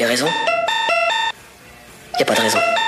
Les Y a pas de raison.